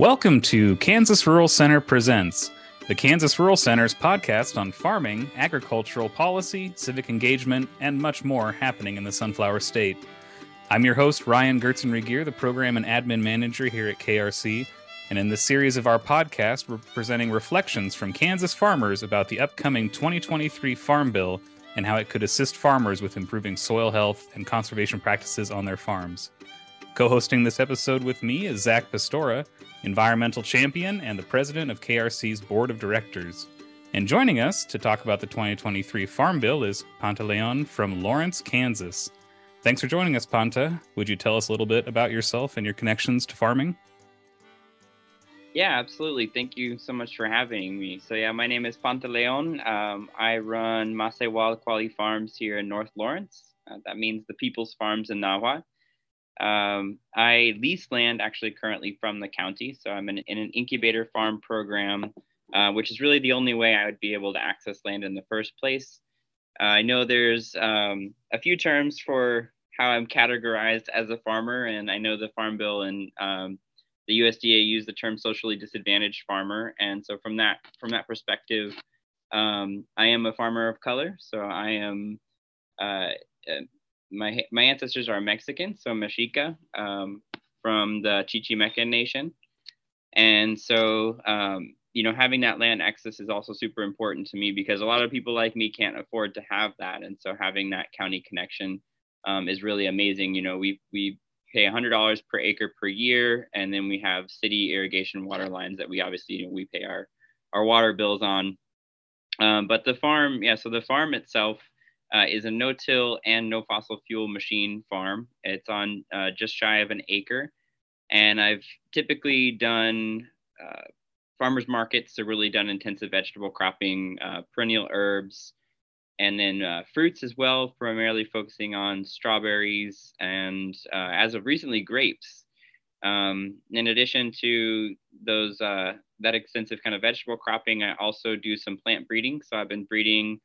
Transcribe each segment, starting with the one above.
Welcome to Kansas Rural Center Presents, the Kansas Rural Center's podcast on farming, agricultural policy, civic engagement, and much more happening in the Sunflower State. I'm your host, Ryan Gertzen the program and admin manager here at KRC. And in this series of our podcast, we're presenting reflections from Kansas farmers about the upcoming 2023 Farm Bill and how it could assist farmers with improving soil health and conservation practices on their farms. Co hosting this episode with me is Zach Pistora, environmental champion and the president of KRC's board of directors. And joining us to talk about the 2023 Farm Bill is Pantaleon from Lawrence, Kansas. Thanks for joining us, Panta. Would you tell us a little bit about yourself and your connections to farming? Yeah, absolutely. Thank you so much for having me. So, yeah, my name is Pantaleon. Um, I run Maseualkualli Farms here in North Lawrence. Uh, that means the People's Farms in Nahua. Um, I lease land actually currently from the county. So I'm in, in an incubator farm program, uh, which is really the only way I would be able to access land in the first place. Uh, I know there's um, a few terms for how I'm categorized as a farmer, and I know the Farm Bill and um, the USDA use the term socially disadvantaged farmer. And so from that from that perspective, um, I am a farmer of color. So I am uh, my my ancestors are Mexican, so Mexica um, from the Chichimeca Nation, and so um, you know having that land access is also super important to me because a lot of people like me can't afford to have that, and so having that county connection um, is really amazing. You know, we we pay $100 per acre per year, and then we have city irrigation water lines that we obviously you know, we pay our our water bills on. Um, but the farm, yeah, so the farm itself uh, is a no-till and no fossil fuel machine farm. It's on uh, just shy of an acre, and I've typically done uh, farmers markets, so really done intensive vegetable cropping, uh, perennial herbs, and then uh, fruits as well, primarily focusing on strawberries and, uh, as of recently, grapes. Um, in addition to those that extensive kind of vegetable cropping, I also do some plant breeding. So I've been breeding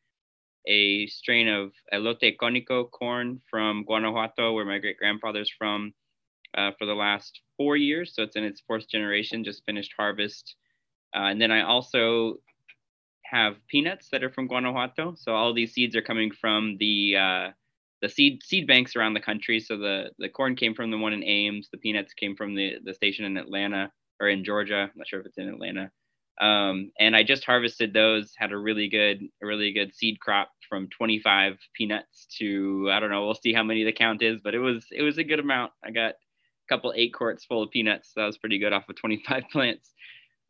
a strain of elote conico corn from Guanajuato, where my great grandfather's from, uh, for the last four years. So it's in its fourth generation, just finished harvest. Uh, and then I also have peanuts that are from Guanajuato. So all these seeds are coming from the uh, the seed seed banks around the country. So the the corn came from the one in Ames. The peanuts came from the the station in Atlanta or in Georgia. I'm not sure if it's in Atlanta. Um, and I just harvested those. Had a really good a really good seed crop from 25 peanuts to I don't know. We'll see how many the count is, but it was it was a good amount. I got a couple eight quarts full of peanuts. So that was pretty good off of 25 plants.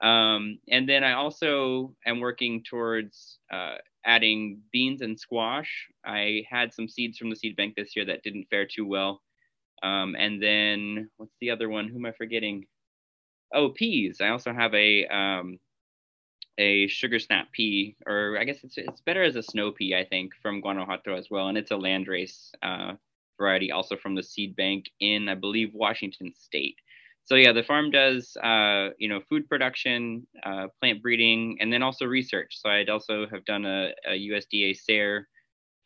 Um, and then I also am working towards uh, adding beans and squash. I had some seeds from the seed bank this year that didn't fare too well. Um, and then what's the other one? Who am I forgetting? Oh, peas. I also have a um, a sugar snap pea, or I guess it's it's better as a snow pea, I think, from Guanajuato as well, and it's a landrace uh, variety, also from the seed bank in, I believe, Washington State. So yeah, the farm does uh, you know food production, uh, plant breeding, and then also research. So I'd also have done a, a USDA SARE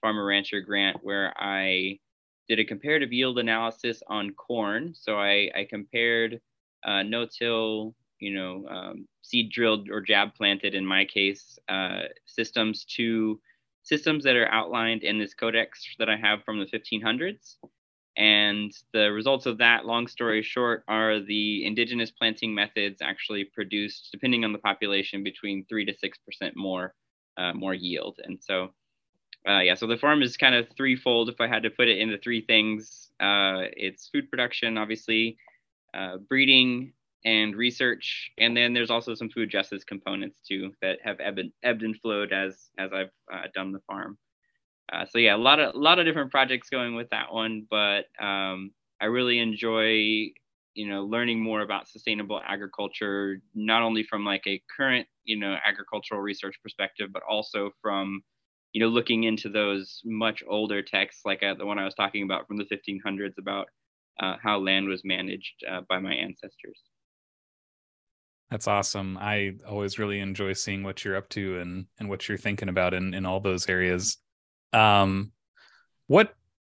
farmer rancher grant where I did a comparative yield analysis on corn. So I, I compared uh, no-till you know, um, seed drilled or jab planted in my case, uh, systems to systems that are outlined in this codex that I have from the 1500s. And the results of that, long story short, are the indigenous planting methods actually produced, depending on the population, between three to six percent more uh, more yield. And so, uh, yeah, so the farm is kind of threefold. If I had to put it into three things, uh, it's food production, obviously, uh, breeding, and research. And then there's also some food justice components too that have ebbed, ebbed and flowed as as I've uh, done the farm. Uh, so yeah, a lot of a lot of different projects going with that one, but um, I really enjoy you know learning more about sustainable agriculture, not only from like a current you know agricultural research perspective, but also from you know looking into those much older texts like uh, the one I was talking about from the 1500s about uh, how land was managed uh, by my ancestors. That's awesome. I always really enjoy seeing what you're up to and and what you're thinking about in in all those areas. Um, what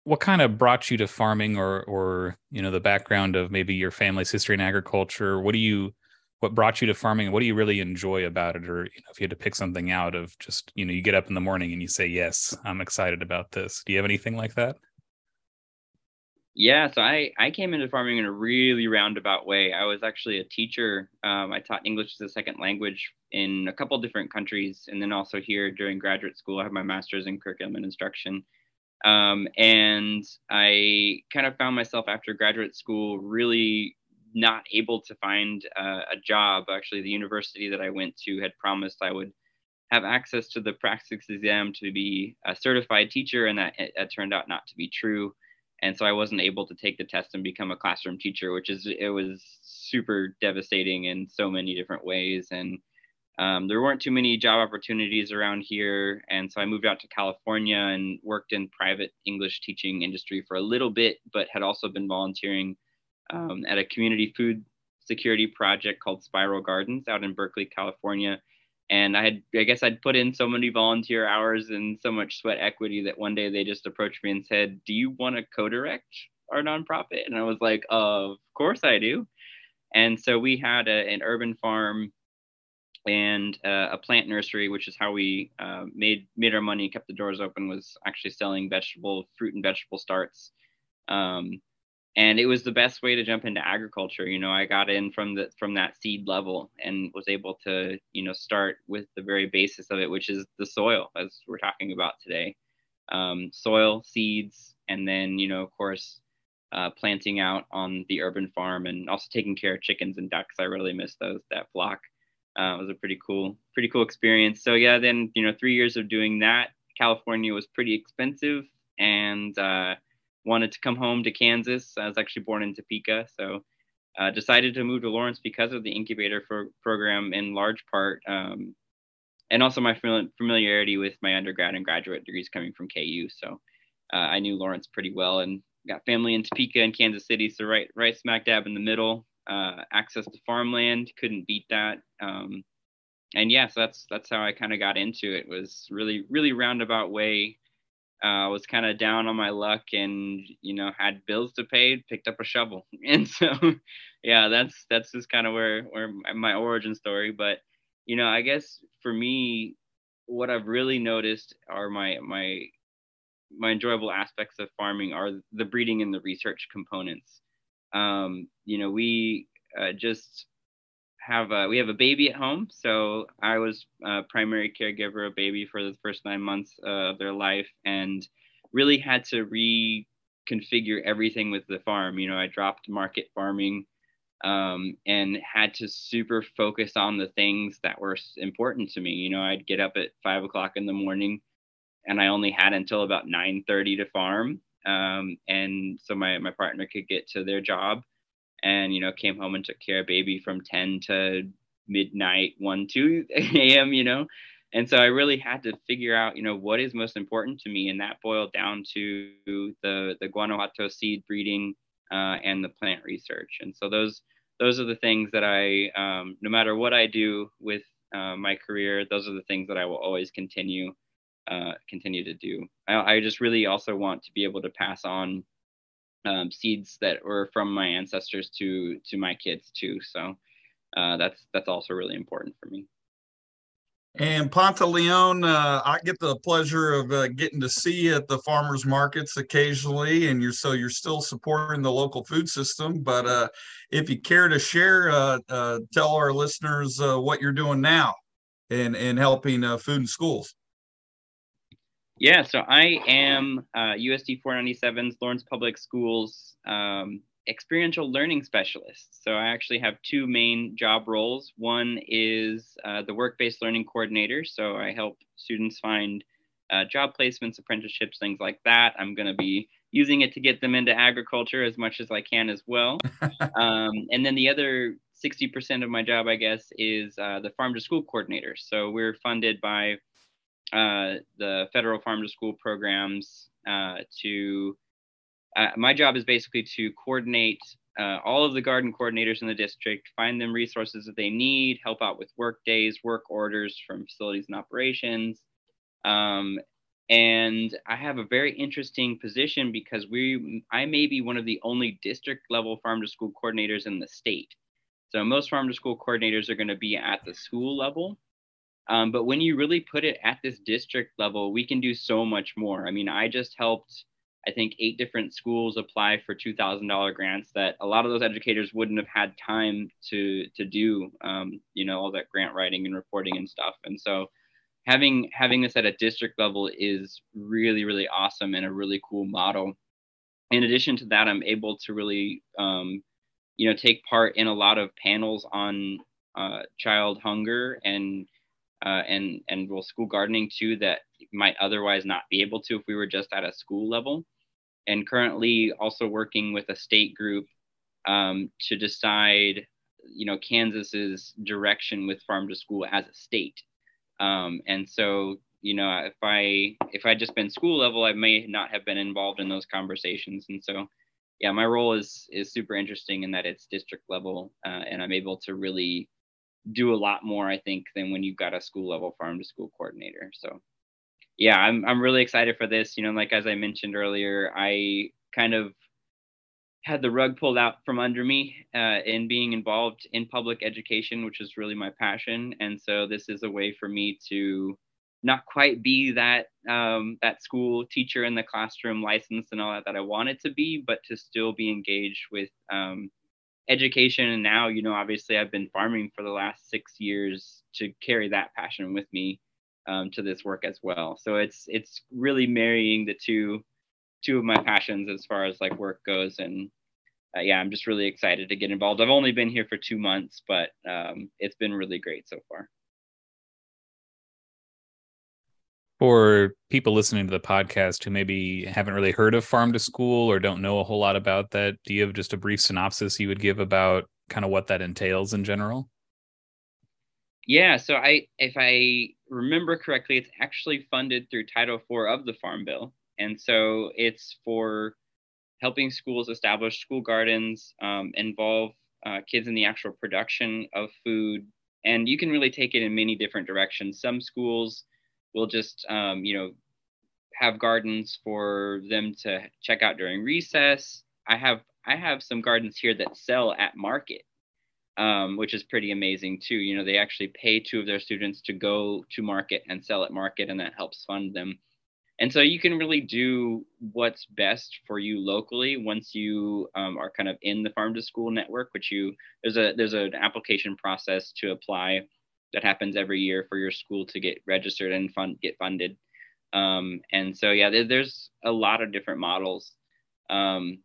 what kind of brought you to farming, or or you know the background of maybe your family's history in agriculture? What do you what brought you to farming? What do you really enjoy about it? Or you know, if you had to pick something out of just you know, you get up in the morning and you say, "Yes, I'm excited about this." Do you have anything like that? Yeah, so I, I came into farming in a really roundabout way. I was actually a teacher. Um, I taught English as a second language in a couple different countries, and then also here during graduate school, I have my master's in curriculum and instruction. Um, and I kind of found myself after graduate school really not able to find uh, a job. Actually, the university that I went to had promised I would have access to the praxis exam to be a certified teacher, and that it turned out not to be true and so I wasn't able to take the test and become a classroom teacher, which is it was super devastating in so many different ways. And um, there weren't too many job opportunities around here, and so I moved out to California and worked in private English teaching industry for a little bit, but had also been volunteering um, at a community food security project called Spiral Gardens out in Berkeley, California and I had I guess I'd put in so many volunteer hours and so much sweat equity that one day they just approached me and said, "Do you want to co-direct our nonprofit?" And I was like, "Of course I do." And so we had a, an urban farm and uh, a plant nursery, which is how we uh, made made our money, kept the doors open. Was actually selling vegetable, fruit, and vegetable starts. Um, and it was the best way to jump into agriculture you know i got in from the from that seed level and was able to you know start with the very basis of it which is the soil as we're talking about today. Um, soil seeds and then you know of course uh, planting out on the urban farm and also taking care of chickens and ducks. I really miss those that flock uh, it was a pretty cool pretty cool experience. So yeah then you know three years of doing that california was pretty expensive and uh, wanted to come home to Kansas. I was actually born in Topeka, so uh, decided to move to Lawrence because of the incubator for, program in large part, um, and also my familiarity with my undergrad and graduate degrees coming from KU. So uh, I knew Lawrence pretty well, and got family in Topeka and Kansas City, so right right smack dab in the middle. Uh, access to farmland, couldn't beat that. Um, and yeah, so that's that's how I kind of got into it. Was really really roundabout way uh, was kind of down on my luck and you know had bills to pay picked up a shovel. And so yeah that's that's just kind of where where my origin story. But you know i guess for me what i've really noticed are my my my enjoyable aspects of farming are the breeding and the research components. Um, you know we uh, just have a we have a baby at home. So i was a primary caregiver of baby for the first nine months of their life and really had to reconfigure everything with the farm. You know i dropped market farming um, and had to super focus on the things that were important to me. You know i'd get up at five o'clock in the morning and i only had until about 9.30 to farm um, and so my, my partner could get to their job and you know came home and took care of baby from 10 to midnight 1 2 a.m you know? And so i really had to figure out you know what is most important to me and that boiled down to the the guanajuato seed breeding uh, and the plant research. And so those those are the things that i um, no matter what i do with uh, my career those are the things that i will always continue uh, continue to do. I, I just really also want to be able to pass on um, seeds that were from my ancestors to to my kids too. So uh, that's that's also really important for me. And Pantaleon, uh, I get the pleasure of uh, getting to see you at the farmers markets occasionally, and you're so you're still supporting the local food system. But uh, if you care to share, uh, uh, tell our listeners uh, what you're doing now and and helping food in schools. Yeah, so I am uh, USD 497's Lawrence Public Schools um, experiential learning specialist. So I actually have two main job roles. One is uh, the work-based learning coordinator. So I help students find uh, job placements, apprenticeships, things like that. I'm going to be using it to get them into agriculture as much as I can as well. um, and then the other 60% of my job, I guess, is uh, the farm to school coordinator. So we're funded by uh, the federal farm to school programs uh, to uh, my job is basically to coordinate uh, all of the garden coordinators in the district, find them resources that they need, help out with work days, work orders from facilities and operations. Um, and I have a very interesting position because we, I may be one of the only district level farm to school coordinators in the state. So most farm to school coordinators are going to be at the school level. Um, but when you really put it at this district level, we can do so much more. I mean, I just helped, I think, eight different schools apply for $2,000 grants that a lot of those educators wouldn't have had time to to do, um, you know, all that grant writing and reporting and stuff. And so having having this at a district level is really really awesome and a really cool model in addition to that i'm able to really um, you know take part in a lot of panels on uh, child hunger and uh, and and well school gardening too that might otherwise not be able to if we were just at a school level and currently also working with a state group um, to decide you know kansas's direction with farm to school as a state um, and so, you know, if I if I'd just been school level, I may not have been involved in those conversations. And so, yeah, my role is is super interesting in that it's district level, uh, and I'm able to really do a lot more, I think, than when you've got a school level farm to school coordinator. So, yeah, I'm I'm really excited for this. You know, like as I mentioned earlier, I kind of had the rug pulled out from under me uh, in being involved in public education, which is really my passion. And so this is a way for me to not quite be that um, that school teacher in the classroom, licensed and all that that I wanted to be, but to still be engaged with um, education. And now, you know, obviously, I've been farming for the last six years to carry that passion with me um, to this work as well. So it's it's really marrying the two two of my passions as far as like work goes and uh, yeah i'm just really excited to get involved i've only been here for two months but um, it's been really great so far for people listening to the podcast who maybe haven't really heard of farm to school or don't know a whole lot about that do you have just a brief synopsis you would give about kind of what that entails in general yeah so i if i remember correctly it's actually funded through title iv of the farm bill and so it's for helping schools establish school gardens, um, involve uh, kids in the actual production of food. And you can really take it in many different directions. Some schools will just, um, you know, have gardens for them to check out during recess. I have I have some gardens here that sell at market, um, which is pretty amazing too. You know, they actually pay two of their students to go to market and sell at market, and that helps fund them and so you can really do what's best for you locally once you um, are kind of in the farm to school network which you there's a there's an application process to apply that happens every year for your school to get registered and fund get funded. Um, and so yeah there, there's a lot of different models. Um,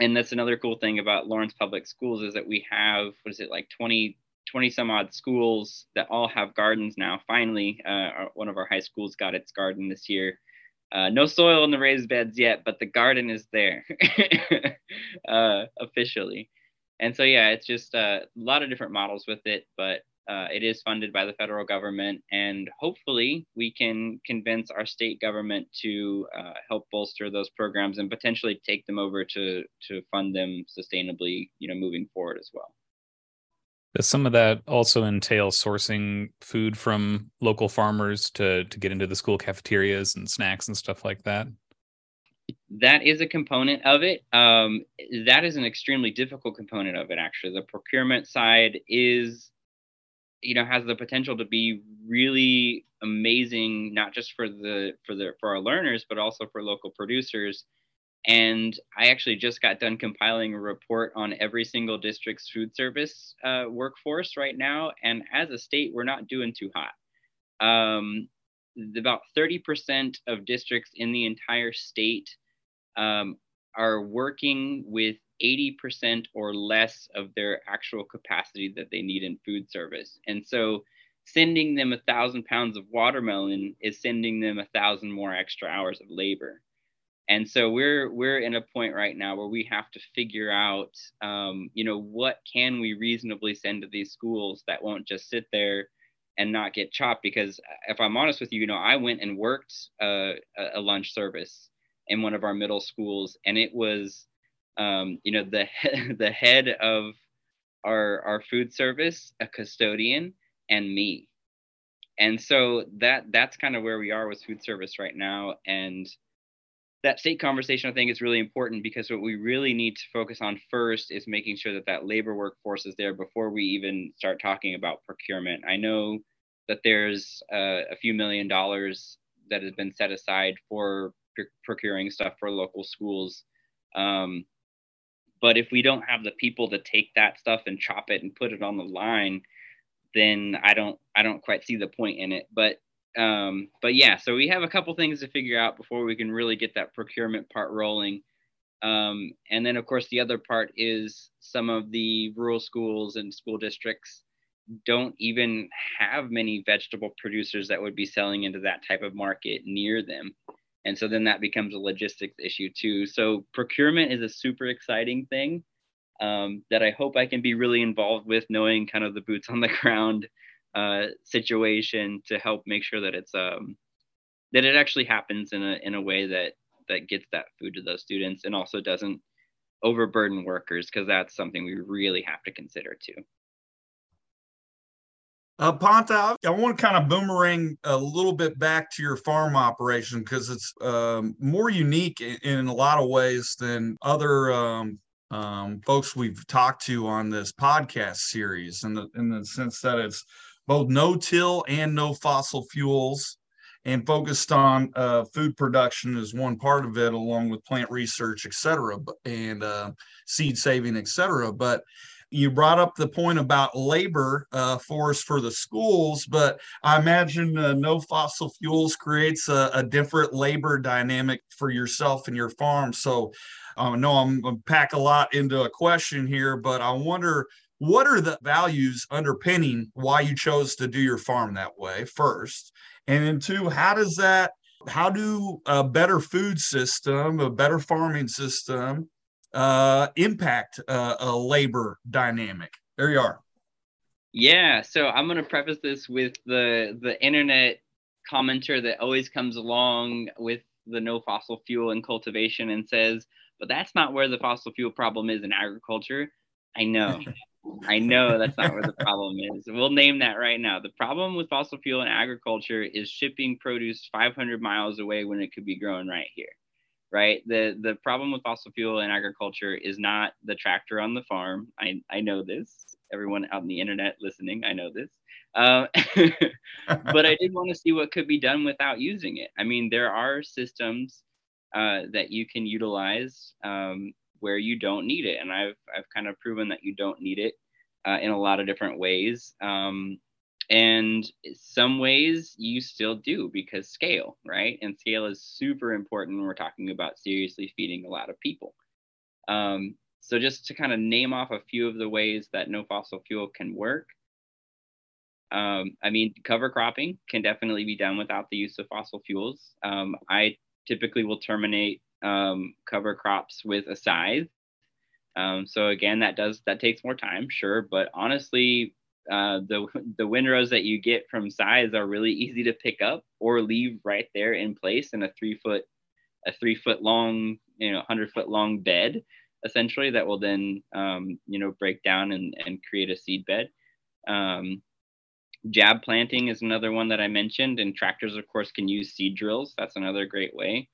and that's another cool thing about lawrence public schools is that we have what is it like 20 20 some odd schools that all have gardens now. Finally uh, one of our high schools got its garden this year. Uh, no soil in the raised beds yet, but the garden is there uh, officially. And so, yeah, it's just uh, a lot of different models with it, but uh, it is funded by the federal government. And hopefully, we can convince our state government to uh, help bolster those programs and potentially take them over to, to fund them sustainably, you know, moving forward as well. Does some of that also entail sourcing food from local farmers to to get into the school cafeterias and snacks and stuff like that? That is a component of it. Um, that is an extremely difficult component of it. Actually, the procurement side is, you know, has the potential to be really amazing, not just for the for the for our learners, but also for local producers and I actually just got done compiling a report on every single district's food service uh, workforce right now. And as a state, we're not doing too hot. Um, about 30% of districts in the entire state um, are working with 80% or less of their actual capacity that they need in food service. And so sending them a thousand pounds of watermelon is sending them a thousand more extra hours of labor and so we're we're in a point right now where we have to figure out um, you know what can we reasonably send to these schools that won't just sit there and not get chopped because if i'm honest with you you know i went and worked uh, a lunch service in one of our middle schools and it was um, you know the the head of our our food service a custodian and me and so that that's kind of where we are with food service right now and that state conversation, I think, is really important because what we really need to focus on first is making sure that that labor workforce is there before we even start talking about procurement. I know that there's uh, a few million dollars that has been set aside for pr- procuring stuff for local schools. Um, but if we don't have the people to take that stuff and chop it and put it on the line, then I don't I don't quite see the point in it. But um, but yeah, so we have a couple things to figure out before we can really get that procurement part rolling. Um, and then, of course, the other part is some of the rural schools and school districts don't even have many vegetable producers that would be selling into that type of market near them. And so then that becomes a logistics issue too. So procurement is a super exciting thing um, that I hope I can be really involved with, knowing kind of the boots on the ground uh, situation to help make sure that it's um, that it actually happens in a in a way that that gets that food to those students and also doesn't overburden workers because that's something we really have to consider too. Uh, Panta, I want to kind of boomerang a little bit back to your farm operation because it's um, more unique in, in, a lot of ways than other um, um, folks we've talked to on this podcast series, in the in the sense that it's both no till and no fossil fuels and focused on uh, food production is one part of it, along with plant research, et cetera, and uh, seed saving, et cetera. But you brought up the point about labor uh, force for the schools, but I imagine uh, no fossil fuels creates a, a, different labor dynamic for yourself and your farm. So I know I'm going to pack a lot into a question here, but I wonder what are the values underpinning why you chose to do your farm that way first and then two how does that how do a better food system a better farming system uh, impact uh, a labor dynamic there you are yeah so i'm going to preface this with the the internet commenter that always comes along with the no fossil fuel and cultivation and says but that's not where the fossil fuel problem is in agriculture i know I know that's not where the problem is. We'll name that right now. The problem with fossil fuel in agriculture is shipping produce 500 miles away when it could be grown right here. Right. The the problem with fossil fuel in agriculture is not the tractor on the farm. I, I know this. Everyone out in the internet listening, I know this. Uh, but I did want to see what could be done without using it. I mean, there are systems uh, that you can utilize um, where you don't need it. And I've, I've kind of proven that you don't need it uh, in a lot of different ways. Um, and some ways you still do because scale, right? And scale is super important when we're talking about seriously feeding a lot of people. Um, so just to kind of name off a few of the ways that no fossil fuel can work. Um, I mean, cover cropping can definitely be done without the use of fossil fuels. Um, I typically will terminate um, cover crops with a scythe. Um, so again, that does that takes more time, sure, but honestly, uh, the the windrows that you get from size are really easy to pick up or leave right there in place in a three foot a three foot long you know hundred foot long bed essentially that will then um, you know break down and, and create a seed bed. Um, jab planting is another one that I mentioned, and tractors of course can use seed drills. That's another great way.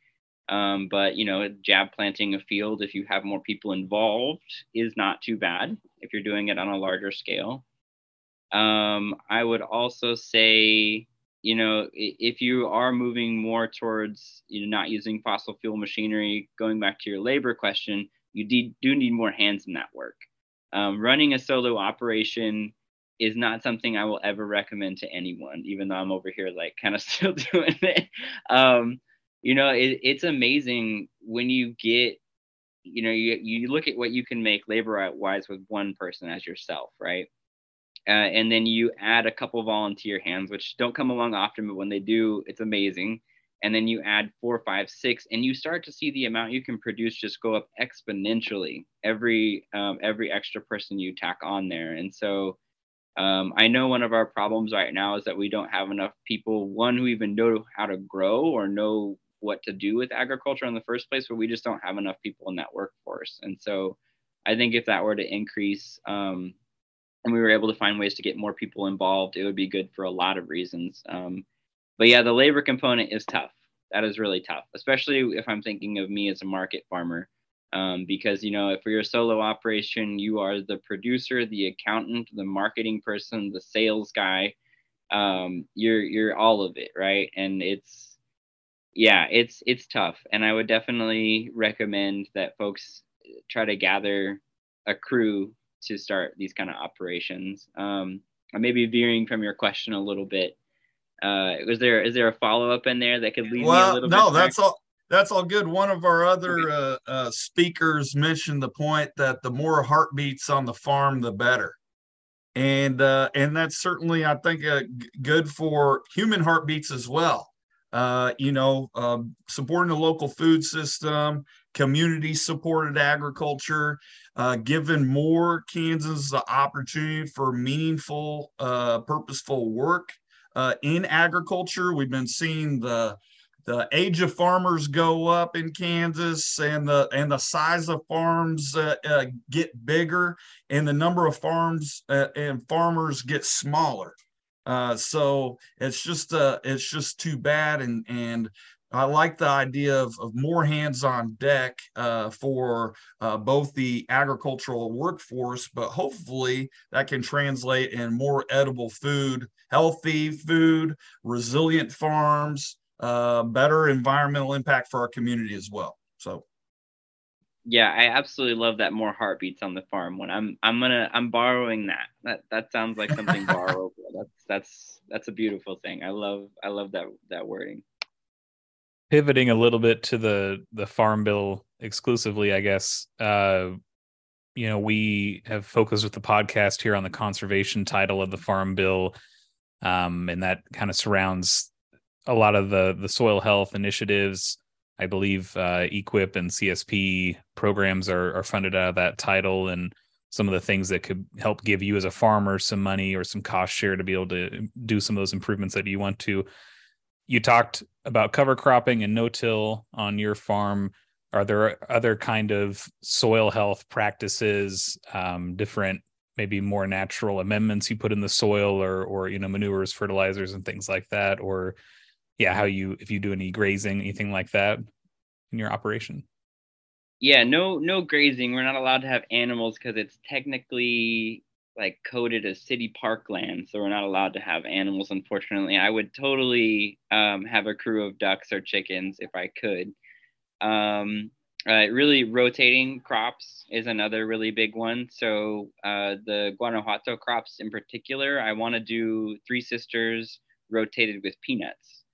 Um, but you know, jab planting a field if you have more people involved is not too bad if you're doing it on a larger scale. Um, I would also say, you know, if you are moving more towards you know not using fossil fuel machinery, going back to your labor question, you de- do need more hands in that work. Um, running a solo operation is not something I will ever recommend to anyone, even though I'm over here like kind of still doing it. Um, you know it, it's amazing when you get you know you, you look at what you can make labor wise with one person as yourself right uh, and then you add a couple volunteer hands which don't come along often but when they do it's amazing and then you add four five six and you start to see the amount you can produce just go up exponentially every um, every extra person you tack on there and so um, I know one of our problems right now is that we don't have enough people, one who even know how to grow or know what to do with agriculture in the first place, but we just don't have enough people in that workforce. And so I think if that were to increase um, and we were able to find ways to get more people involved, it would be good for a lot of reasons. Um, but yeah, the labor component is tough. that is really tough, especially if I'm thinking of me as a market farmer. Um, because you know if you're a solo operation you are the producer the accountant the marketing person the sales guy um, you're you're all of it right and it's yeah it's it's tough and i would definitely recommend that folks try to gather a crew to start these kind of operations um, i may be veering from your question a little bit uh, was there is there a follow up in there that could lead well, me a little no, that's all. That's all good. One of our other uh, uh, speakers mentioned the point that the more heartbeats on the farm, the better, and uh, and that's certainly, I think, uh, good for human heartbeats as well. Uh, you know, um, supporting the local food system, community supported agriculture, uh, more Kansans the opportunity for meaningful, purposeful work uh, in agriculture. We've been seeing the the age of farmers go up in Kansas, and the and the size of farms uh, uh, get bigger, and the number of farms uh, and farmers get smaller. Uh, so it's just uh, it's just too bad, and and I like the idea of, of more hands on deck uh, for uh, both the agricultural workforce, but hopefully that can translate in more edible food, healthy food, resilient farms, uh, better environmental impact for our community as well. So. Yeah, I absolutely love that more heartbeats on the farm one. I'm I'm gonna I'm borrowing that. That that sounds like something borrowable. That's that's that's a beautiful thing. I love I love that that wording pivoting a little bit to the the farm bill exclusively i guess uh you know we have focused with the podcast here on the conservation title of the farm bill um and that kind of surrounds a lot of the the soil health initiatives. I believe uh EQIP and csp programs are are funded out of that title and some of the things that could help give you as a farmer some money or some cost share to be able to do some of those improvements that you want to you talked about cover cropping and no-till on your farm. Are there other kind of soil health practices, um, different maybe more natural amendments you put in the soil, or or you know manures, fertilizers, and things like that, or yeah, how you if you do any grazing, anything like that in your operation? Yeah, no no grazing. We're not allowed to have animals because it's technically like coded as city parkland, so we're not allowed to have animals. Unfortunately, I would totally um, have a crew of ducks or chickens if I could. Um, uh, really, rotating crops is another really big one. So uh, the Guanajuato crops in particular, I want to do Three Sisters rotated with peanuts.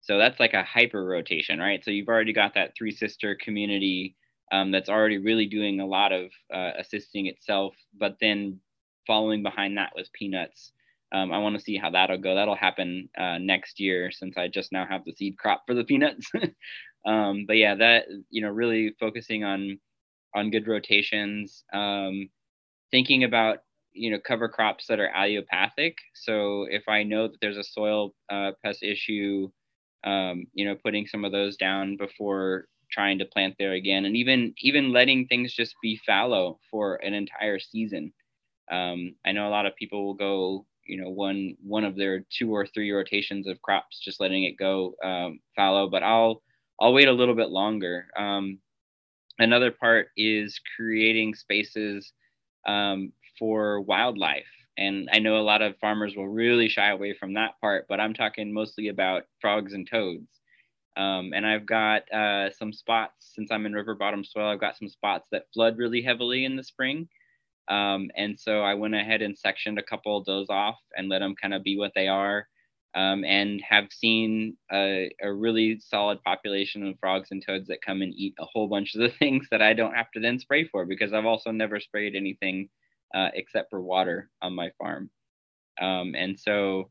So that's like a hyper rotation, right? So you've already got that Three Sister community um, that's already really doing a lot of uh, assisting itself, but then following behind that was peanuts. Um, I want to see how that'll go. That'll happen uh, next year since I just now have the seed crop for the peanuts. um, but yeah, that you know, really focusing on on good rotations, um, thinking about you know cover crops that are allelopathic. So if I know that there's a soil uh, pest issue, um, you know, putting some of those down before trying to plant there again, and even even letting things just be fallow for an entire season. Um, I know a lot of people will go, you know, one one of their two or three rotations of crops, just letting it go um, fallow. But I'll I'll wait a little bit longer. Um, another part is creating spaces um, for wildlife. And I know a lot of farmers will really shy away from that part, but I'm talking mostly about frogs and toads. Um, and I've got uh, some spots, since I'm in river bottom soil, I've got some spots that flood really heavily in the spring. Um, and so I went ahead and sectioned a couple of those off and let them kind of be what they are. Um, and have seen a, a, really solid population of frogs and toads that come and eat a whole bunch of the things that I don't have to then spray for because I've also never sprayed anything uh, except for water on my farm. Um, and so,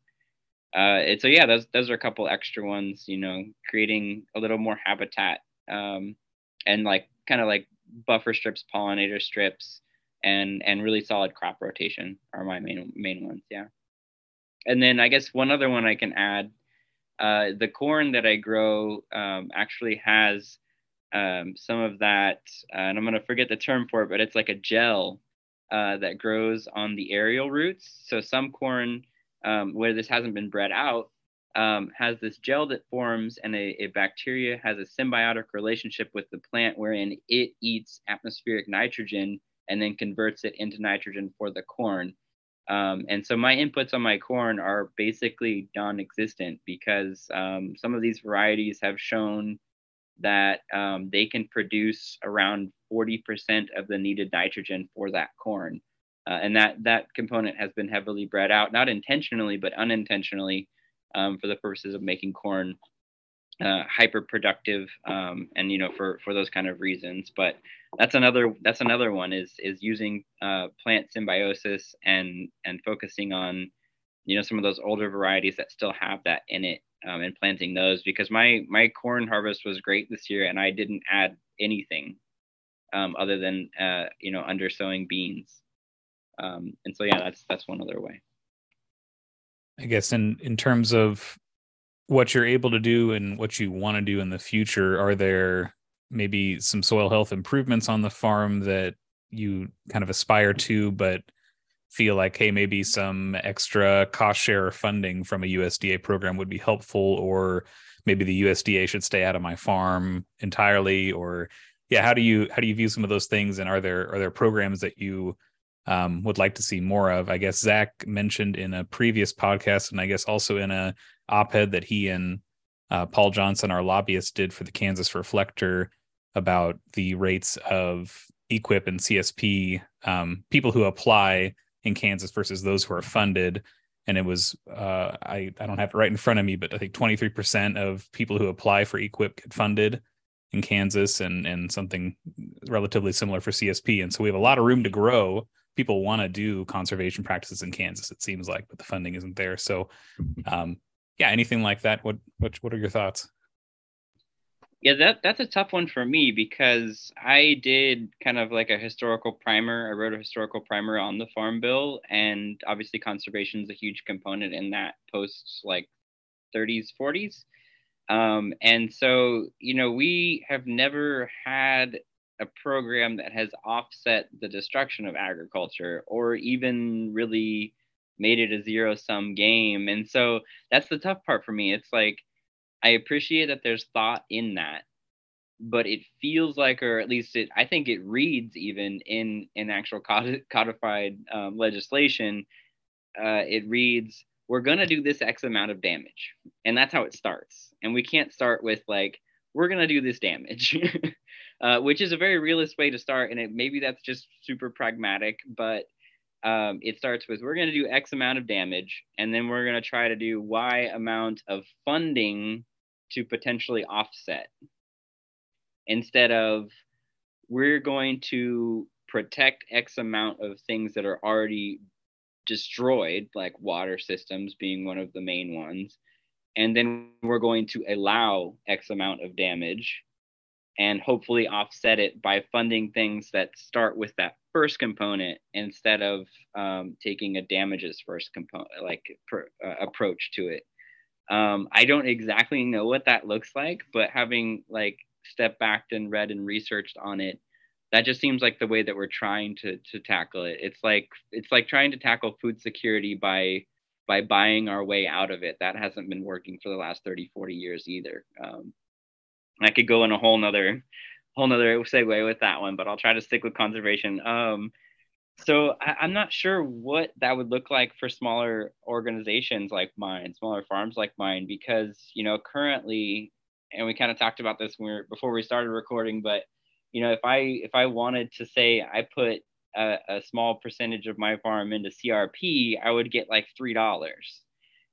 uh, it, so yeah, those those are a couple extra ones. You know, creating a little more habitat um, and like kind of like buffer strips, pollinator strips and and really solid crop rotation are my main main ones. Yeah, and then I guess one other one I can add. Uh, the corn that I grow um, actually has um, some of that, uh, and I'm gonna forget the term for it, but it's like a gel uh, that grows on the aerial roots. So some corn um, where this hasn't been bred out, um, has this gel that forms, and a, a, bacteria has a symbiotic relationship with the plant wherein it eats atmospheric nitrogen and then converts it into nitrogen for the corn. Um, and so my inputs on my corn are basically non-existent because um, some of these varieties have shown that um, they can produce around 40% of the needed nitrogen for that corn. Uh, and that, that component has been heavily bred out, not intentionally, but unintentionally um, for the purposes of making corn uh, hyper productive um, and you know for for those kind of reasons. But that's another that's another one is is using uh, plant symbiosis and and focusing on you know some of those older varieties that still have that in it um, and planting those. Because my my corn harvest was great this year and I didn't add anything um, other than uh, you know under sowing beans. Um, and so yeah that's that's one other way. I guess in in terms of what you're able to do and what you want to do in the future, are there maybe some soil health improvements on the farm that you kind of aspire to, but feel like, hey, maybe some extra cost share funding from a USDA program would be helpful, or maybe the USDA should stay out of my farm entirely, or yeah, how do you how do you view some of those things, and are there are there programs that you um, would like to see more of? I guess Zach mentioned in a previous podcast, and I guess also in a op-ed that he and uh, Paul Johnson, our lobbyist, did for the Kansas Reflector about the rates of EQIP and CSP um, people who apply in Kansas versus those who are funded. And it was uh, I I don't have it right in front of me, but I think 23% of people who apply for EQIP get funded in Kansas, and and something relatively similar for CSP. And so we have a lot of room to grow. People want to do conservation practices in Kansas, it seems like, but the funding isn't there. So um, yeah, anything like that. What what what are your thoughts? Yeah, that that's a tough one for me because I did kind of like a historical primer. I wrote a historical primer on the farm bill, and obviously conservation is a huge component in that post like 30s, 40s. Um, and so, you know, we have never had a program that has offset the destruction of agriculture or even really made it a zero sum game. And so that's the tough part for me. It's like I appreciate that there's thought in that, but it feels like, or at least it, I think it reads even in in actual codified um, legislation. Uh, it reads, "We're gonna do this X amount of damage," and that's how it starts. And we can't start with like, "We're gonna do this damage." uh, which is a very realist way to start, and it, maybe that's just super pragmatic, but um, it starts with we're going to do X amount of damage, and then we're going to try to do Y amount of funding to potentially offset. Instead of we're going to protect X amount of things that are already destroyed, like water systems being one of the main ones. And then we're going to allow X amount of damage and hopefully offset it by funding things that start with that first component instead of um, taking a damages first component like uh, approach to it. Um, i don't exactly know what that looks like but having like stepped back and read and researched on it that just seems like the way that we're trying to to tackle it. It's like it's like trying to tackle food security by by buying our way out of it. That hasn't been working for the last 30 40 years either. Um, I could go in a whole nother whole nother segue with that one, but I'll try to stick with conservation. Um, so I, am not sure what that would look like for smaller organizations like mine, smaller farms like mine, because you know currently, and we kind of talked about this when we were, before we started recording, but you know if I if I wanted to say I put a, a small percentage of my farm into CRP, I would get like three dollars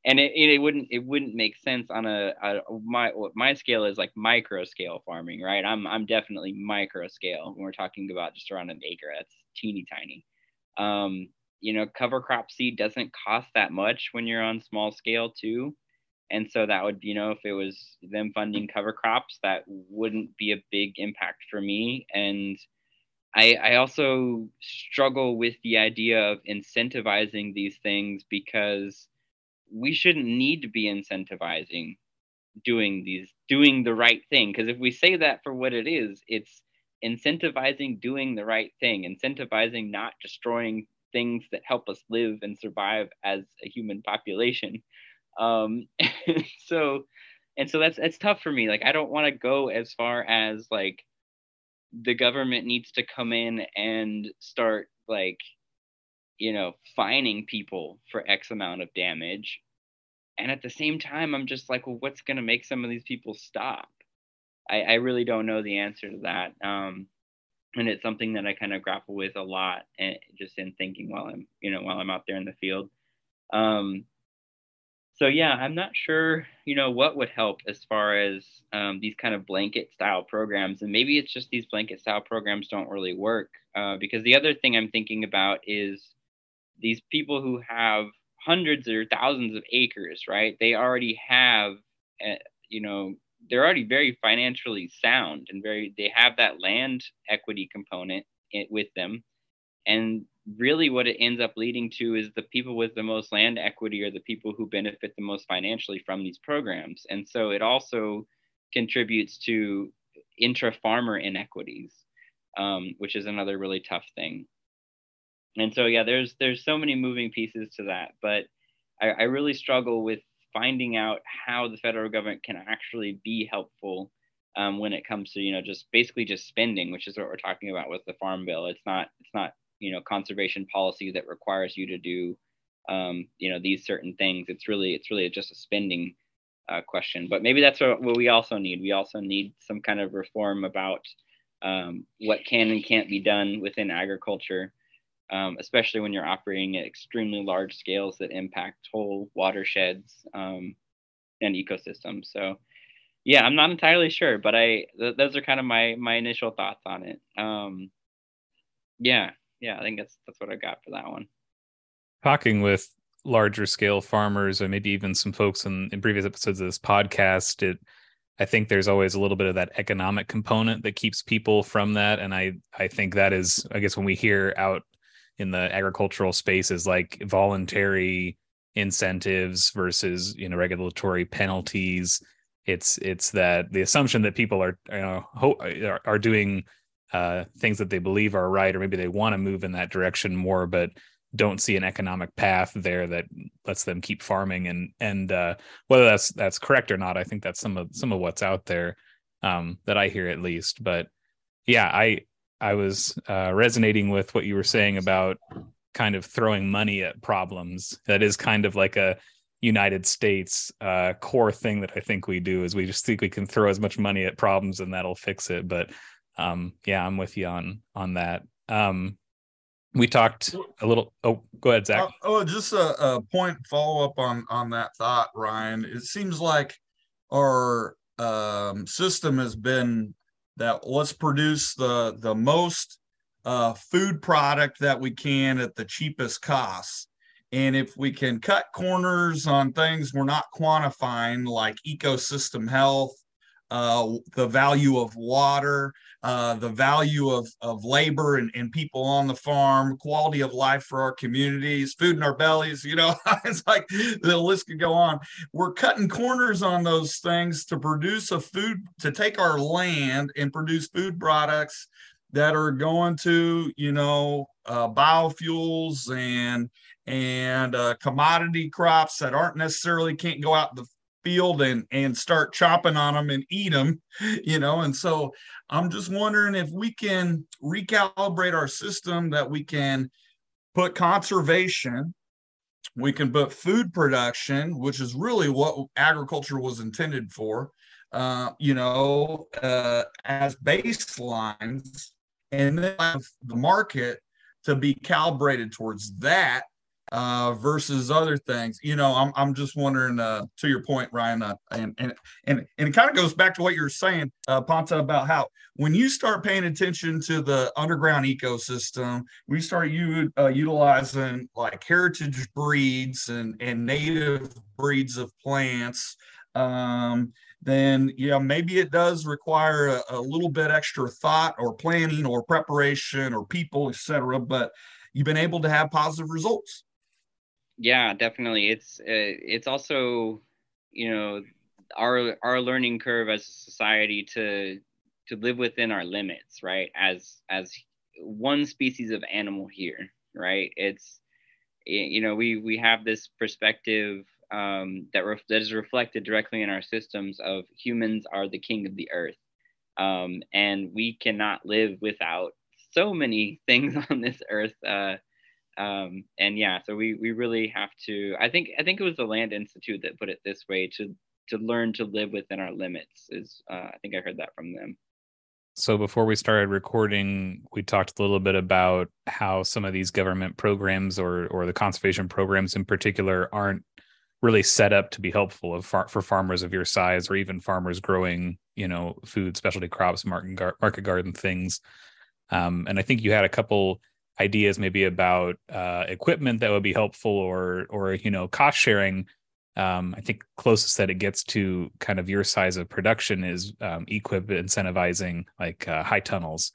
and it, it, wouldn't it wouldn't make sense on a, a my my scale is like micro scale farming right? I'm i'm definitely micro scale when we're talking about just around an acre. That's teeny tiny. Um you know cover crop seed doesn't cost that much when you're on small scale too. And so that would you know if it was them funding cover crops that wouldn't be a big impact for me. And I, I also struggle with the idea of incentivizing these things because we shouldn't need to be incentivizing doing these doing the right thing because if we say that for what it is it's incentivizing doing the right thing incentivizing not destroying things that help us live and survive as a human population Um, so, and so that's that's tough for me. Like I don't want to go as far as like the government needs to come in and start like you know fining people for x amount of damage. And at the same time i'm just like well what's going to make some of these people stop? I, I really don't know the answer to that. Um, and it's something that i kind of grapple with a lot and just in thinking while i'm you know while i'm out there in the field. Um, so yeah i'm not sure you know what would help as far as um, these kind of blanket style programs. And maybe it's just these blanket style programs don't really work uh, because the other thing i'm thinking about is these people who have hundreds or thousands of acres right? They already have uh, you know they're already very financially sound and very they have that land equity component with them. And really what it ends up leading to is the people with the most land equity are the people who benefit the most financially from these programs. And so it also contributes to intra-farmer inequities um, which is another really tough thing and so yeah there's there's so many moving pieces to that but I, I really struggle with finding out how the federal government can actually be helpful um, when it comes to you know just basically just spending which is what we're talking about with the farm bill. It's not it's not you know conservation policy that requires you to do um, you know these certain things. It's really it's really just a spending uh, question. But maybe that's what, what we also need. We also need some kind of reform about um, what can and can't be done within agriculture um, especially when you're operating at extremely large scales that impact whole watersheds um, and ecosystems so yeah i'm not entirely sure but i th- those are kind of my my initial thoughts on it um, yeah yeah, I think that's that's what I got for that one. Talking with larger scale farmers or maybe even some folks in, in previous episodes of this podcast, it I think there's always a little bit of that economic component that keeps people from that. And I I think that is, I guess when we hear out in the agricultural spaces like voluntary incentives versus you know regulatory penalties it's it's that the assumption that people are you know ho- are doing uh, things that they believe are right, or maybe they want to move in that direction more, but don't see an economic path there that lets them keep farming. And and uh, whether that's that's correct or not, I think that's some of some of what's out there um, that I hear at least. But yeah, I I was uh, resonating with what you were saying about kind of throwing money at problems. That is kind of like a United States uh, core thing that I think we do is we just think we can throw as much money at problems and that'll fix it. But um yeah i'm with you on on that um we talked a little oh go ahead zach uh, oh just a, a point follow up on on that thought ryan it seems like our um, system has been that let's produce the the most uh, food product that we can at the cheapest cost. And if we can cut corners on things we're not quantifying like ecosystem health uh, the value of water, uh, the value of, of labor and, and people on the farm, quality of life for our communities, food in our bellies. You know, it's like the list could go on. We're cutting corners on those things to produce a food, to take our land and produce food products that are going to, you know, uh, biofuels and and uh, commodity crops that aren't necessarily can't go out the field and and start chopping on them and eat them you know? And so i'm just wondering if we can recalibrate our system that we can put conservation we can put food production which is really what agriculture was intended for uh, you know uh, as baselines and then the market to be calibrated towards that uh, versus other things. You know, I'm I'm just wondering uh, to your point, Ryan, uh, and and and and it kind of goes back to what you were saying, uh, Panta, about how when you start paying attention to the underground ecosystem, we start u- uh, utilizing like heritage breeds and and native breeds of plants. Um, then yeah, maybe it does require a, a little bit extra thought or planning or preparation or people, etc. But you've been able to have positive results yeah definitely it's uh, it's also you know our our learning curve as a society to to live within our limits right as as one species of animal here right it's you know we we have this perspective um, that ref- that is reflected directly in our systems of humans are the king of the earth, um, and we cannot live without so many things on this earth. Uh, um, and yeah, so we we really have to. I think I think it was the Land Institute that put it this way to to learn to live within our limits. Is uh, I think I heard that from them. So before we started recording, we talked a little bit about how some of these government programs or or the conservation programs in particular aren't really set up to be helpful far, for farmers of your size or even farmers growing, you know, food, specialty crops, market, market garden things. Um, and I think you had a couple ideas maybe about uh, equipment that would be helpful or or you know cost sharing um, I think closest that it gets to kind of your size of production is um, EQIP incentivizing like uh, high tunnels,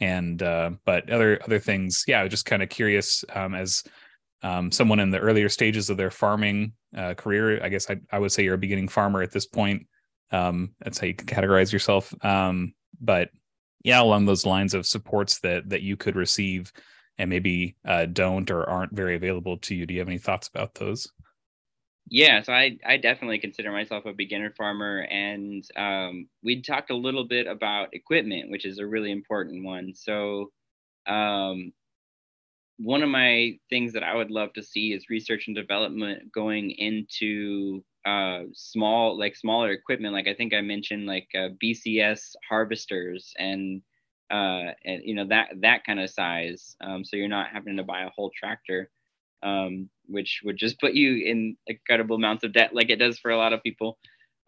and uh, but other other things. Yeah, I was just kind of curious um, as um, someone in the earlier stages of their farming uh, career. I guess I, I would say you're a beginning farmer at this point. Um, that's how you categorize yourself. Um, but yeah, along those lines of supports that that you could receive and maybe uh, don't or aren't very available to you. Do you have any thoughts about those? Yeah, so I, I definitely consider myself a beginner farmer. And um, we talked a little bit about equipment, which is a really important one. So, um, one of my things that I would love to see is research and development going into uh, small, like smaller equipment. Like I think I mentioned, like uh, BCS harvesters and uh, and you know that that kind of size. Um, so you're not having to buy a whole tractor um, which would just put you in incredible amounts of debt, like it does for a lot of people.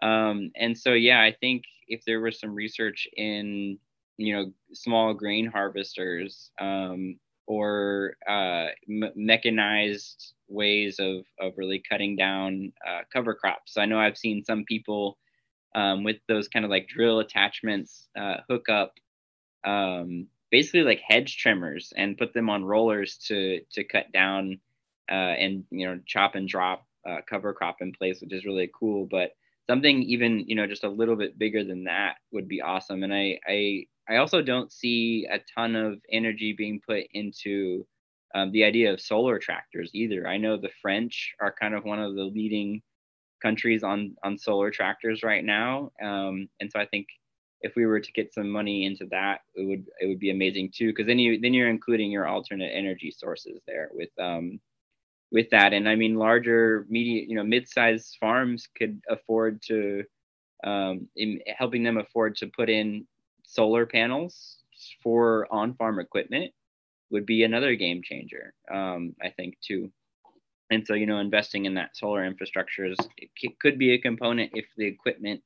Um, and so, yeah, I think if there was some research in, you know, small grain harvesters um, or uh, mechanized ways of, of really cutting down uh, cover crops. I know I've seen some people um, with those kind of like drill attachments uh, hook up um, basically like hedge trimmers and put them on rollers to to cut down uh, and you know chop and drop uh, cover crop in place, which is really cool. But something even you know just a little bit bigger than that would be awesome. And I I I also don't see a ton of energy being put into um, the idea of solar tractors either. I know the French are kind of one of the leading countries on on solar tractors right now, um, and so I think if we were to get some money into that, it would it would be amazing too. Because then you then you're including your alternate energy sources there with um, with that. And I mean, larger media, you know, mid-sized farms could afford to, um, in helping them afford to put in solar panels for on-farm equipment would be another game changer, um, I think, too. And so, you know, investing in that solar infrastructure is, could be a component if the equipment,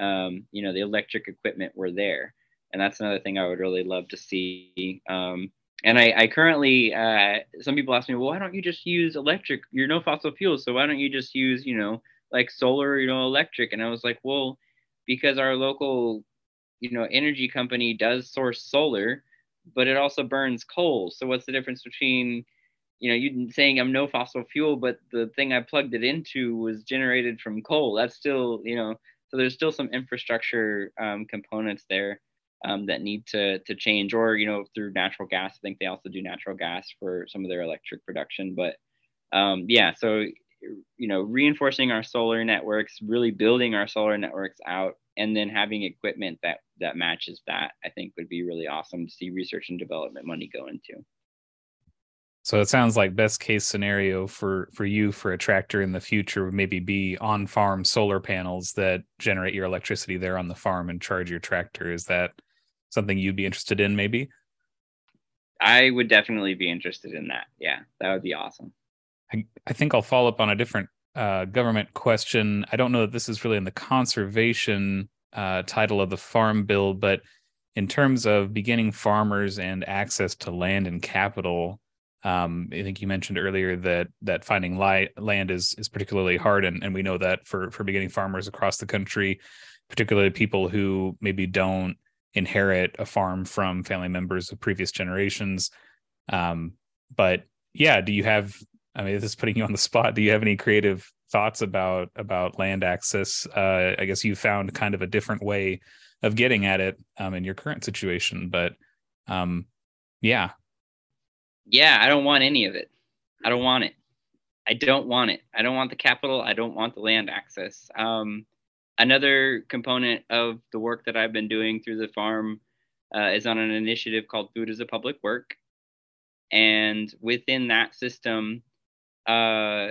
um, you know, the electric equipment were there. And that's another thing I would really love to see. Um, and I, I currently uh, some people ask me well why don't you just use electric you're no fossil fuels so why don't you just use you know like solar you know electric and i was like well because our local you know energy company does source solar but it also burns coal so what's the difference between you know you saying i'm no fossil fuel but the thing i plugged it into was generated from coal that's still you know so there's still some infrastructure um, components there um, that need to to change, or you know through natural gas. I think they also do natural gas for some of their electric production. But um, yeah, so you know reinforcing our solar networks, really building our solar networks out, and then having equipment that that matches that, I think would be really awesome to see research and development money go into. So it sounds like best case scenario for for you for a tractor in the future would maybe be on farm solar panels that generate your electricity there on the farm and charge your tractor. Is that something you'd be interested in maybe? I would definitely be interested in that. Yeah that would be awesome. I, I think i'll follow up on a different uh, government question. I don't know that this is really in the conservation uh, title of the farm bill but in terms of beginning farmers and access to land and capital um, I think you mentioned earlier that that finding li- land is is particularly hard, and, and we know that for for beginning farmers across the country, particularly people who maybe don't inherit a farm from family members of previous generations. Um, but yeah, do you have? I mean, this is putting you on the spot. Do you have any creative thoughts about about land access? Uh, I guess you found kind of a different way of getting at it um, in your current situation, but um, yeah, yeah, I don't want any of it. I don't want it. I don't want it. I don't want the capital. I don't want the land access. Um, another component of the work that I've been doing through the farm uh, is on an initiative called Food as a Public Work. And within that system, uh,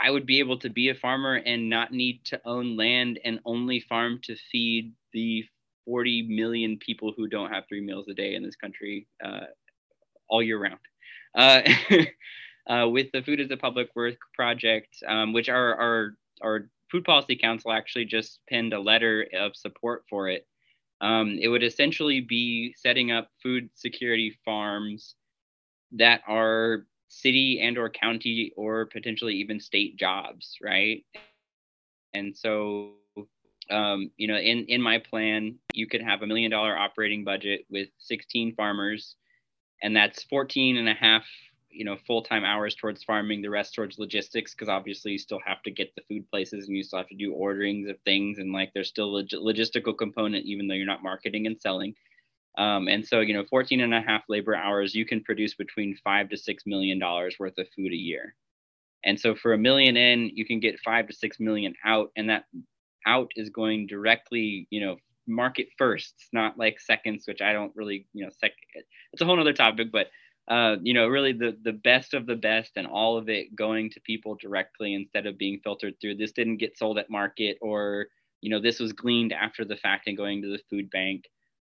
I would be able to be a farmer and not need to own land and only farm to feed the 40 million people who don't have three meals a day in this country uh, all year round. Uh, uh, with the Food as a Public Work project, um, which our, our, our Food Policy Council actually just penned a letter of support for it. Um, it would essentially be setting up food security farms that are city and or county or potentially even state jobs right and so um, you know in in my plan you could have a million dollar operating budget with 16 farmers and that's 14 and a half you know full-time hours towards farming the rest towards logistics because obviously you still have to get the food places and you still have to do orderings of things and like there's still a logistical component even though you're not marketing and selling um, and so, you know, 14 and a half labor hours, you can produce between five to six million dollars worth of food a year. And so for a million in, you can get five to six million out, and that out is going directly, you know, market firsts, not like seconds, which I don't really, you know, sec. It's a whole other topic, but uh, you know, really the the best of the best, and all of it going to people directly instead of being filtered through. This didn't get sold at market, or you know, this was gleaned after the fact and going to the food bank.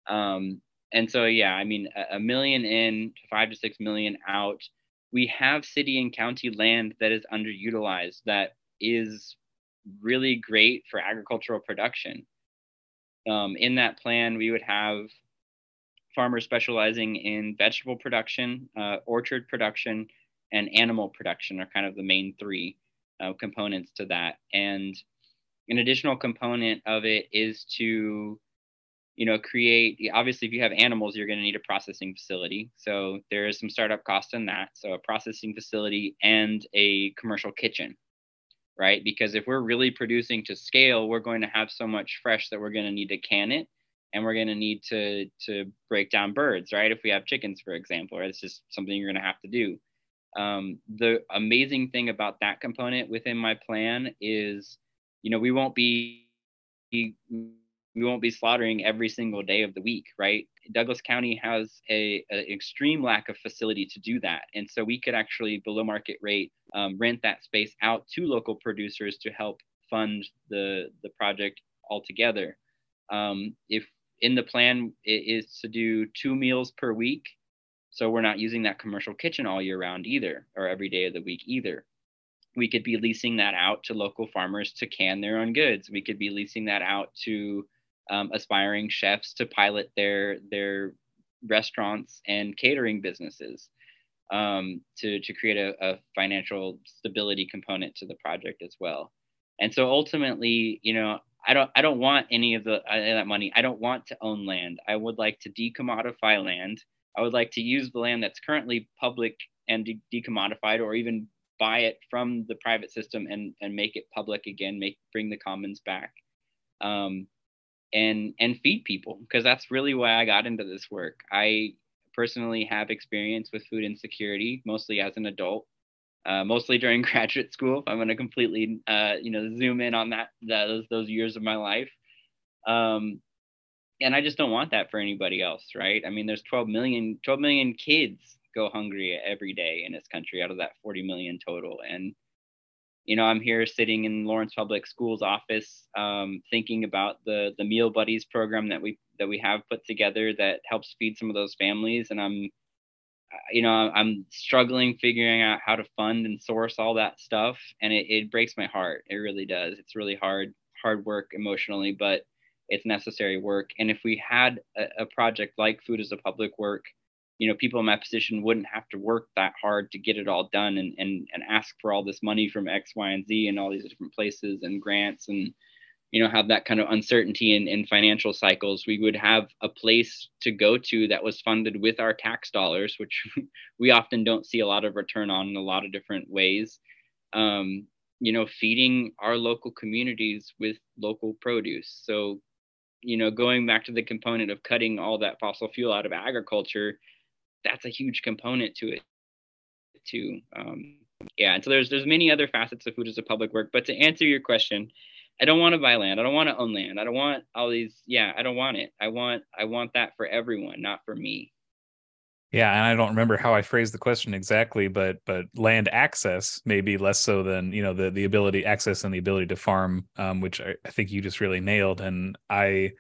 Um, and so yeah i mean a, a million in to five to six million out we have city and county land that is underutilized that is really great for agricultural production um, in that plan we would have farmers specializing in vegetable production uh, orchard production and animal production are kind of the main three uh, components to that. And an additional component of it is to you know create obviously if you have animals you're going to need a processing facility. So there is some startup cost in that. So a processing facility and a commercial kitchen right? Because if we're really producing to scale we're going to have so much fresh that we're going to need to can it and we're going to need to to break down birds right? If we have chickens for example right? it's just something you're going to have to do. Um, the amazing thing about that component within my plan is you know we won't be we won't be slaughtering every single day of the week, right? Douglas County has a, a extreme lack of facility to do that, and so we could actually below market rate um, rent that space out to local producers to help fund the the project altogether. Um, if in the plan it is to do two meals per week, so we're not using that commercial kitchen all year round either, or every day of the week either we could be leasing that out to local farmers to can their own goods. We could be leasing that out to um, aspiring chefs to pilot their their restaurants and catering businesses um, to to create a, a, financial stability component to the project as well. And so ultimately, you know, I don't I don't want any of the uh, that money. I don't want to own land. I would like to decommodify land. I would like to use the land that's currently public and de- decommodified, or even buy it from the private system and and make it public again. Make bring the commons back. Um, and and feed people because that's really why I got into this work. I personally have experience with food insecurity, mostly as an adult, uh, mostly during graduate school. If I'm going to completely, uh, you know, zoom in on that, that those, those years of my life, um, and I just don't want that for anybody else, right? I mean, there's 12 million, 12 million kids go hungry every day in this country out of that 40 million total, and you know, I'm here sitting in Lawrence Public Schools office, um, thinking about the the Meal Buddies program that we that we have put together that helps feed some of those families, and I'm, you know, I'm struggling figuring out how to fund and source all that stuff, and it, it breaks my heart. It really does. It's really hard hard work emotionally, but it's necessary work. And if we had a, a project like Food as a Public Work you know people in my position wouldn't have to work that hard to get it all done and and, and ask for all this money from x y and z and all these different places and grants and you know have that kind of uncertainty in, in financial cycles. We would have a place to go to that was funded with our tax dollars which we often don't see a lot of return on in a lot of different ways. Um, you know feeding our local communities with local produce. So you know going back to the component of cutting all that fossil fuel out of agriculture that's a huge component to it too. Um, yeah, and so there's there's many other facets of food as a public work. But to answer your question, I don't want to buy land. I don't want to own land. I don't want all these. Yeah, I don't want it. I want I want that for everyone, not for me. Yeah, and I don't remember how I phrased the question exactly, but but land access maybe less so than you know the the ability access and the ability to farm, um, which I, I think you just really nailed. And I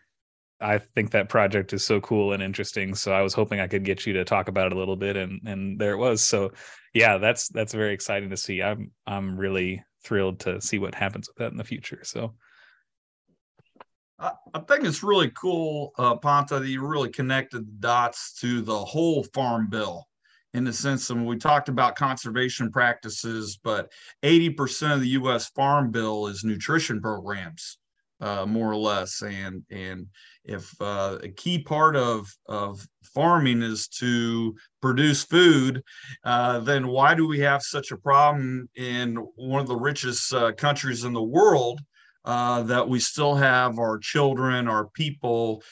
I think that project is so cool and interesting. So I was hoping I could get you to talk about it a little bit, and and there it was. So yeah, that's that's very exciting to see. I'm I'm really thrilled to see what happens with that in the future. So I, I think it's really cool, uh, Panta, that you really connected the dots to the whole farm bill in the sense that we talked about conservation practices, but 80% of the U.S. farm bill is nutrition programs, uh, more or less. And and if uh, a key part of of farming is to produce food, uh, then why do we have such a problem in one of the richest uh, countries in the world? Uh, that we still have our children, our people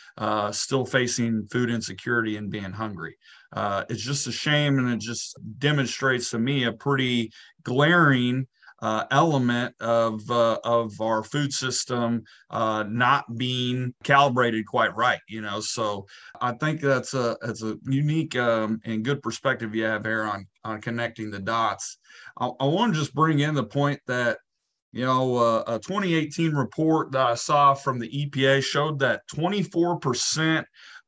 still facing food insecurity and being hungry. It's just a shame, and it just demonstrates to me a pretty glaring uh, element of uh, of our food system uh, not being calibrated quite right. You know, so I think that's a that's a unique um, and good perspective you have here on on connecting the dots. I, I want to just bring in the point that you know, uh, a 2018 report that I saw from the EPA showed that 24%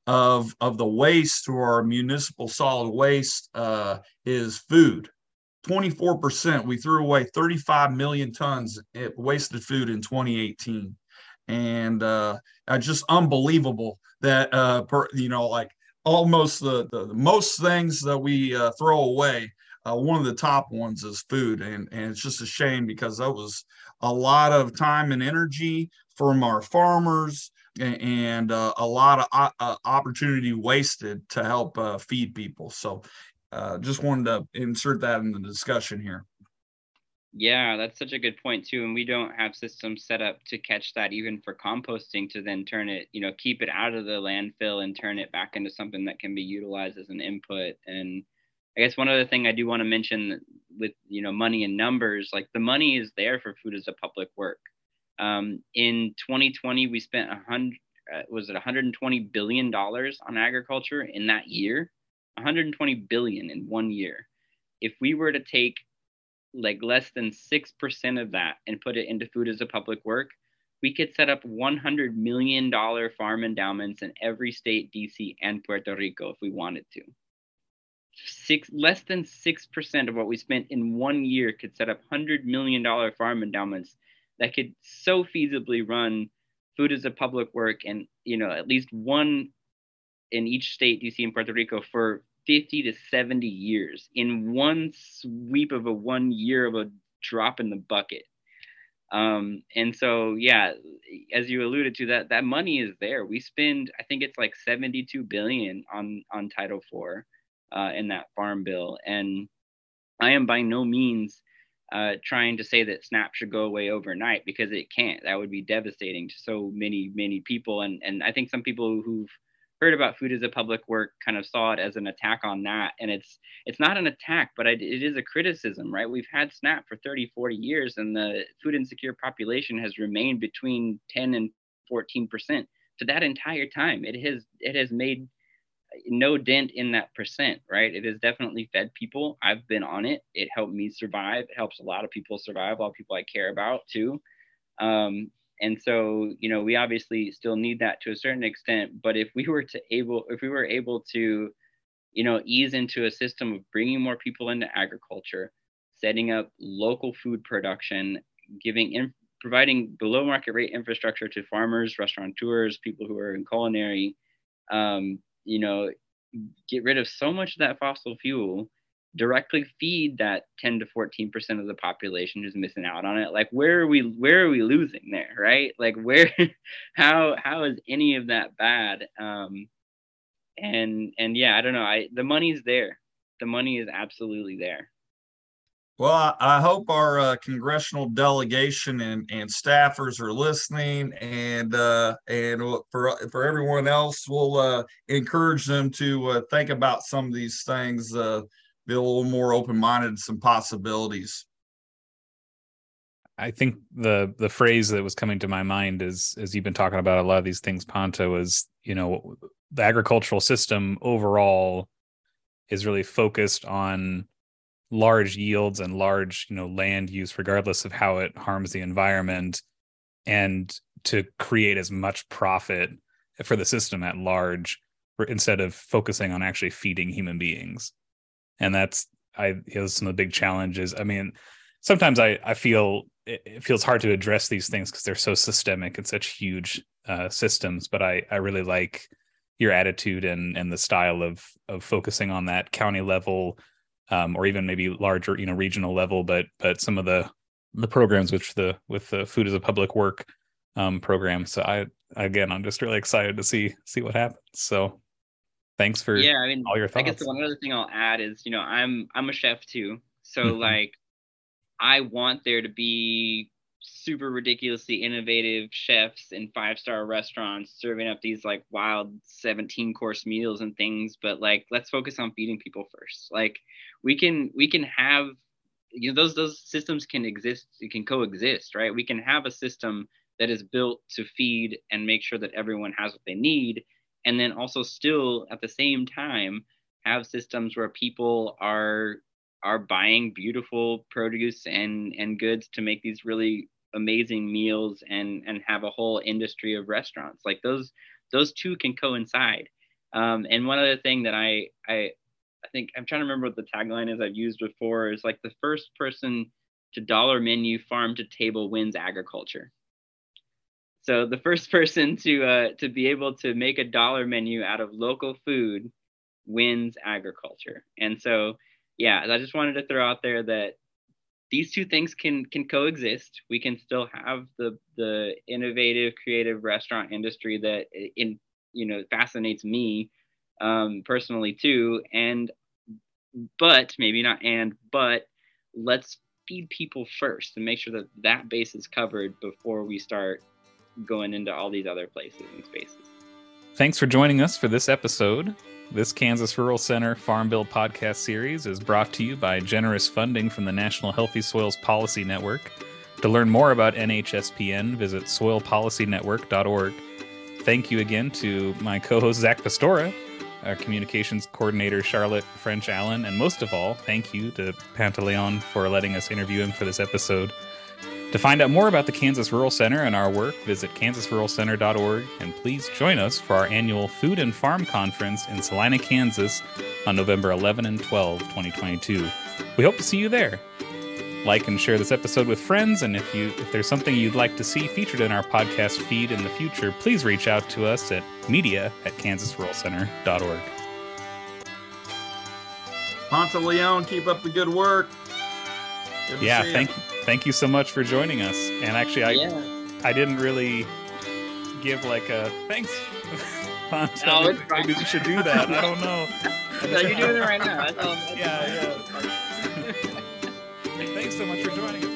of of the waste to our municipal solid waste uh, is food. 24%. We threw away 35 million tons of wasted food in 2018, and uh, just unbelievable that uh, per, you know, like almost the, the, the most things that we uh, throw away uh, one of the top ones is food, and and it's just a shame because that was a lot of time and energy from our farmers and uh, a lot of uh, uh, opportunity wasted to help uh, feed people. So, uh, just wanted to insert that in the discussion here. Yeah, that's such a good point too. And we don't have systems set up to catch that even for composting to then turn it, you know, keep it out of the landfill and turn it back into something that can be utilized as an input. And I guess one other thing I do want to mention with you know money and numbers, like the money is there for food as a public work. Um, in 2020, we spent a hundred uh, was it 120 billion dollars on agriculture in that year, 120 billion in one year. If we were to take like less than six percent of that and put it into food as a public work, we could set up 100 million dollar farm endowments in every state, DC, and Puerto Rico if we wanted to six less than six percent of what we spent in one year could set up hundred million dollar farm endowments that could so feasibly run food as a public work and you know at least one in each state DC in Puerto Rico for 50 to 70 years in one sweep of a one year of a drop in the bucket um, and so yeah as you alluded to that that money is there we spend i think it's like 72 billion on on title IV uh, in that farm bill. And I am by no means uh, trying to say that SNAP should go away overnight because it can't. That would be devastating to so many, many people. And, and I think some people who've heard about food as a public work kind of saw it as an attack on that. And it's it's not an attack, but it is a criticism, right? We've had SNAP for 30, 40 years, and the food insecure population has remained between 10 and 14 percent for that entire time. It has it has made no dent in that percent, right? It has definitely fed people. I've been on it. It helped me survive. It helps a lot of people survive, a lot of people I care about too. Um, and so, you know, we obviously still need that to a certain extent. But if we were to able, if we were able to, you know, ease into a system of bringing more people into agriculture, setting up local food production, giving in, providing below market rate infrastructure to farmers, restaurateurs, people who are in culinary, um, you know, get rid of so much of that fossil fuel, directly feed that 10 to 14 percent of the population who's missing out on it? Like where are we where are we losing there right? Like where how how is any of that bad? Um and and yeah i don't know. I the money's there. The money is absolutely there. Well, I hope our uh, congressional delegation and, and staffers are listening, and uh, and for for everyone else, we'll uh, encourage them to uh, think about some of these things uh, be a little more open-minded to some possibilities. I think the the phrase that was coming to my mind is as you've been talking about a lot of these things, Panta, is you know the agricultural system overall is really focused on large yields and large you know land use regardless of how it harms the environment and to create as much profit for the system at large instead of focusing on actually feeding human beings and that's i you know, some of the big challenges. I mean sometimes i i feel it, feels hard to address these things because they're so systemic and such huge uh, systems but i i really like your attitude and and the style of of focusing on that county level um, or even maybe larger you know regional level but but some of the the programs which the with the food as a public work um, program. So i again i'm just really excited to see see what happens. So thanks for yeah i mean all your thoughts i guess the one other thing i'll add is you know i'm i'm a chef too. So Mhm. like i want there to be super ridiculously innovative chefs in five star restaurants serving up these like wild 17 course meals and things. But like let's focus on feeding people first. Like we can we can have you know those those systems can exist it can coexist right? We can have a system that is built to feed and make sure that everyone has what they need and then also still at the same time have systems where people are are buying beautiful produce and and goods to make these really amazing meals and and have a whole industry of restaurants. Like those those two can coincide. Um, and one other thing that i i i think i'm trying to remember what the tagline is i've used before is like the first person to dollar menu farm to table wins agriculture so the first person to uh, to be able to make a dollar menu out of local food wins agriculture. And so, yeah, I just wanted to throw out there that these two things can can coexist. We can still have the the innovative, creative restaurant industry that in you know fascinates me um, personally too. And but maybe not and but let's feed people first and make sure that that base is covered before we start going into all these other places and spaces. Thanks for joining us for this episode. This Kansas Rural Center Farm Bill podcast series is brought to you by generous funding from the National Healthy Soils Policy Network. To learn more about NHSPN, visit soilpolicynetwork.org. Thank you again to my co host, Zach Pistora, our communications coordinator, Charlotte French Allen, and most of all, thank you to Pantaleon for letting us interview him for this episode. To find out more about the Kansas Rural Center and our work, visit kansasruralcenter.org and please join us for our annual Food and Farm Conference in Salina, Kansas on November 11 and 12, 2022. We hope to see you there. Like and share this episode with friends, and if you if there's something you'd like to see featured in our podcast feed in the future, please reach out to us at media at kansasruralcenter.org. Pantaleon, keep up the good work. Good Yeah, see ya. thank thank you so much for joining us. And actually, I yeah. I didn't really give like a thanks. Fine. Maybe we should do that. I don't know. No, you're doing it right now. That's all. That's Yeah, all. Thanks so much for joining us.